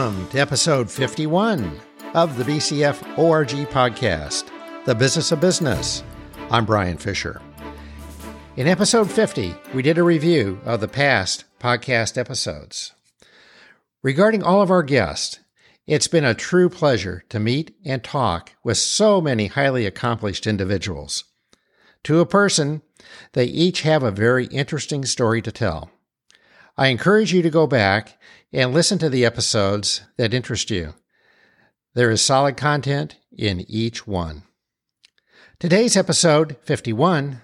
Welcome to episode 51 of the BCF ORG podcast, The Business of Business. I'm Brian Fisher. In episode 50, we did a review of the past podcast episodes. Regarding all of our guests, it's been a true pleasure to meet and talk with so many highly accomplished individuals. To a person, they each have a very interesting story to tell. I encourage you to go back and listen to the episodes that interest you. There is solid content in each one. Today's episode 51,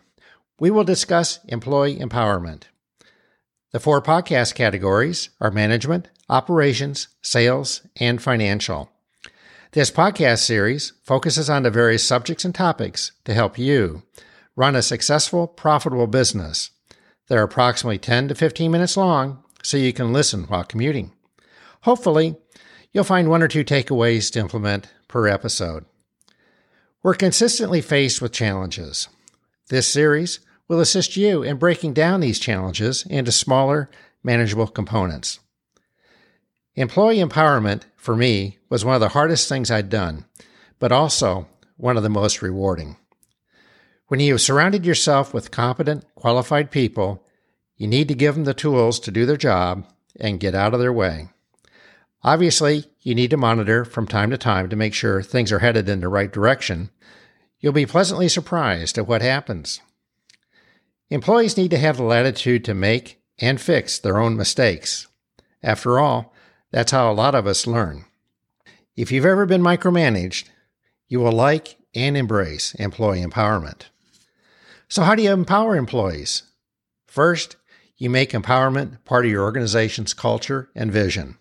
we will discuss employee empowerment. The four podcast categories are management, operations, sales, and financial. This podcast series focuses on the various subjects and topics to help you run a successful, profitable business. They're approximately 10 to 15 minutes long, so you can listen while commuting. Hopefully, you'll find one or two takeaways to implement per episode. We're consistently faced with challenges. This series will assist you in breaking down these challenges into smaller, manageable components. Employee empowerment, for me, was one of the hardest things I'd done, but also one of the most rewarding. When you have surrounded yourself with competent, qualified people you need to give them the tools to do their job and get out of their way. Obviously, you need to monitor from time to time to make sure things are headed in the right direction. You'll be pleasantly surprised at what happens. Employees need to have the latitude to make and fix their own mistakes. After all, that's how a lot of us learn. If you've ever been micromanaged, you will like and embrace employee empowerment. So, how do you empower employees? First, you make empowerment part of your organization's culture and vision.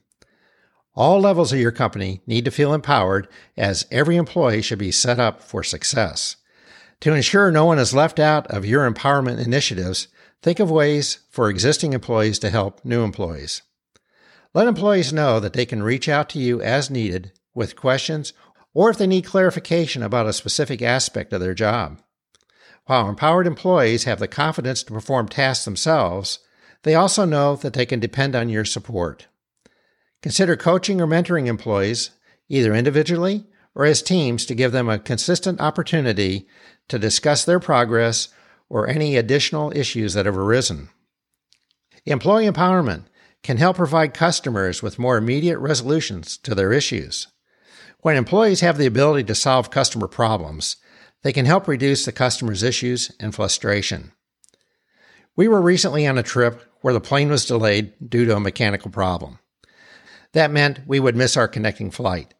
All levels of your company need to feel empowered as every employee should be set up for success. To ensure no one is left out of your empowerment initiatives, think of ways for existing employees to help new employees. Let employees know that they can reach out to you as needed with questions or if they need clarification about a specific aspect of their job. While empowered employees have the confidence to perform tasks themselves, they also know that they can depend on your support. Consider coaching or mentoring employees, either individually or as teams, to give them a consistent opportunity to discuss their progress or any additional issues that have arisen. Employee empowerment can help provide customers with more immediate resolutions to their issues. When employees have the ability to solve customer problems, they can help reduce the customer's issues and frustration. We were recently on a trip where the plane was delayed due to a mechanical problem. That meant we would miss our connecting flight.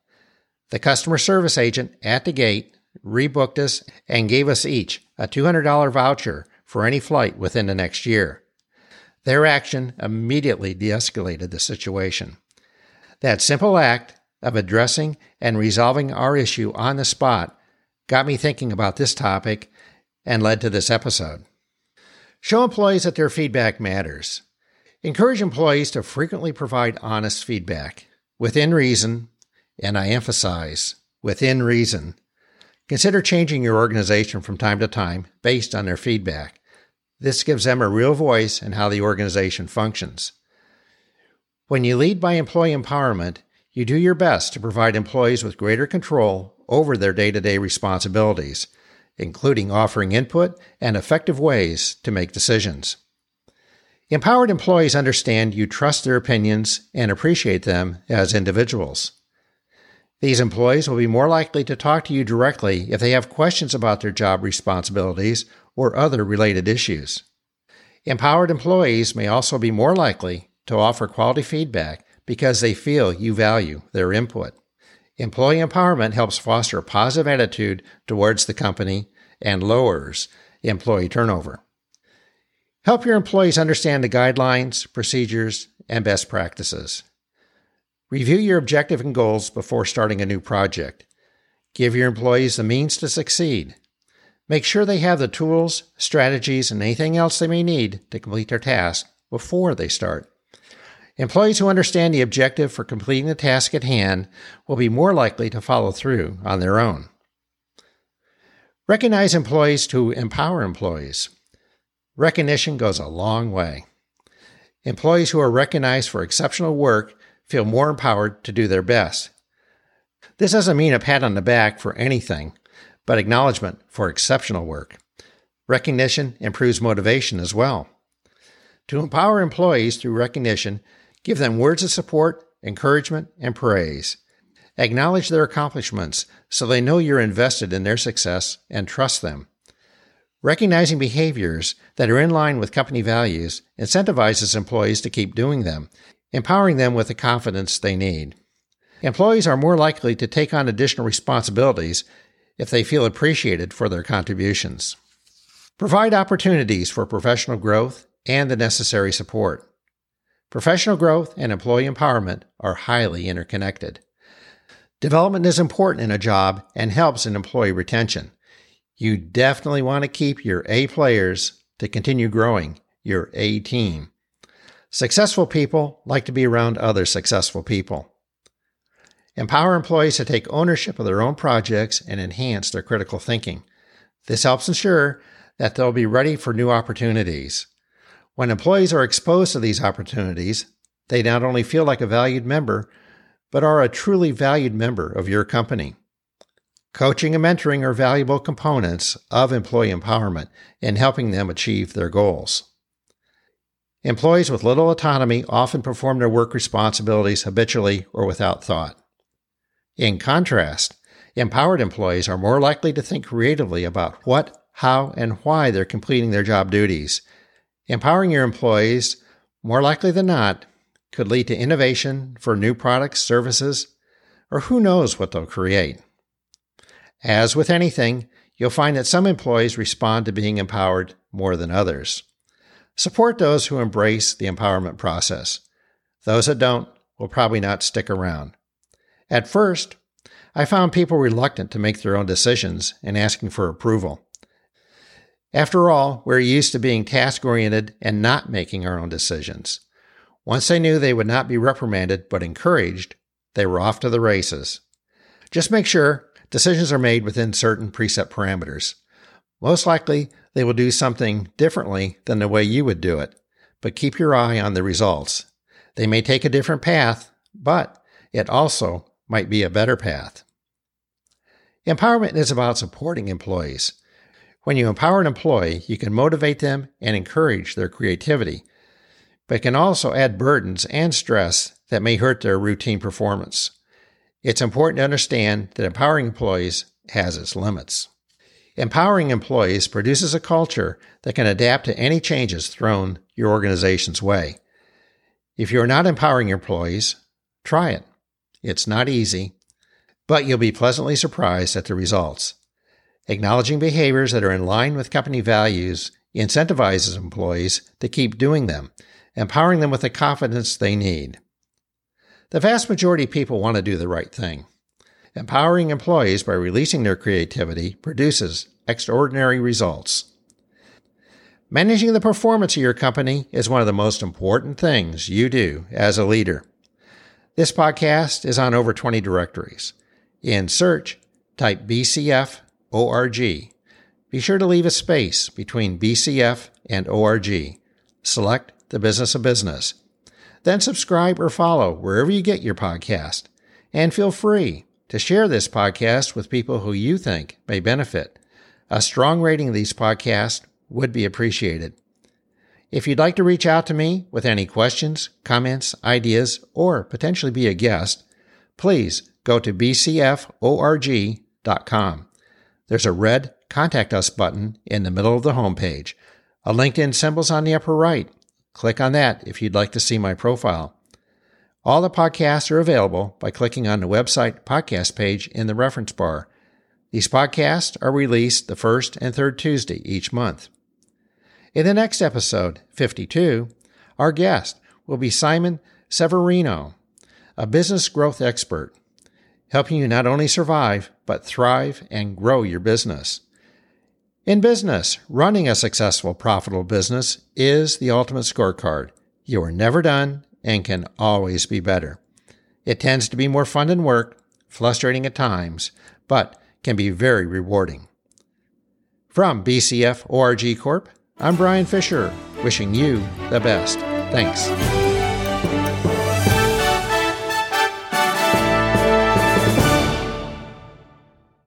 The customer service agent at the gate rebooked us and gave us each a $200 voucher for any flight within the next year. Their action immediately de escalated the situation. That simple act of addressing and resolving our issue on the spot got me thinking about this topic and led to this episode. Show employees that their feedback matters. Encourage employees to frequently provide honest feedback within reason, and I emphasize within reason. Consider changing your organization from time to time based on their feedback. This gives them a real voice in how the organization functions. When you lead by employee empowerment, you do your best to provide employees with greater control over their day to day responsibilities including offering input and effective ways to make decisions. Empowered employees understand you trust their opinions and appreciate them as individuals. These employees will be more likely to talk to you directly if they have questions about their job responsibilities or other related issues. Empowered employees may also be more likely to offer quality feedback because they feel you value their input. Employee empowerment helps foster a positive attitude towards the company and lowers employee turnover. Help your employees understand the guidelines, procedures, and best practices. Review your objective and goals before starting a new project. Give your employees the means to succeed. Make sure they have the tools, strategies, and anything else they may need to complete their task before they start. Employees who understand the objective for completing the task at hand will be more likely to follow through on their own. Recognize employees to empower employees. Recognition goes a long way. Employees who are recognized for exceptional work feel more empowered to do their best. This doesn't mean a pat on the back for anything, but acknowledgement for exceptional work. Recognition improves motivation as well. To empower employees through recognition, give them words of support, encouragement, and praise. Acknowledge their accomplishments so they know you're invested in their success and trust them. Recognizing behaviors that are in line with company values incentivizes employees to keep doing them, empowering them with the confidence they need. Employees are more likely to take on additional responsibilities if they feel appreciated for their contributions. Provide opportunities for professional growth and the necessary support. Professional growth and employee empowerment are highly interconnected. Development is important in a job and helps in employee retention. You definitely want to keep your A players to continue growing your A team. Successful people like to be around other successful people. Empower employees to take ownership of their own projects and enhance their critical thinking. This helps ensure that they'll be ready for new opportunities. When employees are exposed to these opportunities, they not only feel like a valued member, but are a truly valued member of your company. Coaching and mentoring are valuable components of employee empowerment in helping them achieve their goals. Employees with little autonomy often perform their work responsibilities habitually or without thought. In contrast, empowered employees are more likely to think creatively about what, how, and why they're completing their job duties. Empowering your employees, more likely than not, could lead to innovation for new products, services, or who knows what they'll create. As with anything, you'll find that some employees respond to being empowered more than others. Support those who embrace the empowerment process. Those that don't will probably not stick around. At first, I found people reluctant to make their own decisions and asking for approval. After all, we're used to being task oriented and not making our own decisions. Once they knew they would not be reprimanded but encouraged, they were off to the races. Just make sure decisions are made within certain preset parameters. Most likely, they will do something differently than the way you would do it, but keep your eye on the results. They may take a different path, but it also might be a better path. Empowerment is about supporting employees. When you empower an employee, you can motivate them and encourage their creativity, but can also add burdens and stress that may hurt their routine performance. It's important to understand that empowering employees has its limits. Empowering employees produces a culture that can adapt to any changes thrown your organization's way. If you're not empowering your employees, try it. It's not easy, but you'll be pleasantly surprised at the results. Acknowledging behaviors that are in line with company values incentivizes employees to keep doing them, empowering them with the confidence they need. The vast majority of people want to do the right thing. Empowering employees by releasing their creativity produces extraordinary results. Managing the performance of your company is one of the most important things you do as a leader. This podcast is on over 20 directories. In search, type BCF ORG. Be sure to leave a space between BCF and ORG. Select the business of business. Then subscribe or follow wherever you get your podcast. And feel free to share this podcast with people who you think may benefit. A strong rating of these podcasts would be appreciated. If you'd like to reach out to me with any questions, comments, ideas, or potentially be a guest, please go to bcforg.com. There's a red Contact Us button in the middle of the homepage. A LinkedIn symbol's on the upper right. Click on that if you'd like to see my profile. All the podcasts are available by clicking on the website podcast page in the reference bar. These podcasts are released the first and third Tuesday each month. In the next episode, 52, our guest will be Simon Severino, a business growth expert, helping you not only survive, but thrive and grow your business. In business, running a successful, profitable business is the ultimate scorecard. You are never done and can always be better. It tends to be more fun than work, frustrating at times, but can be very rewarding. From BCF ORG Corp, I'm Brian Fisher, wishing you the best. Thanks.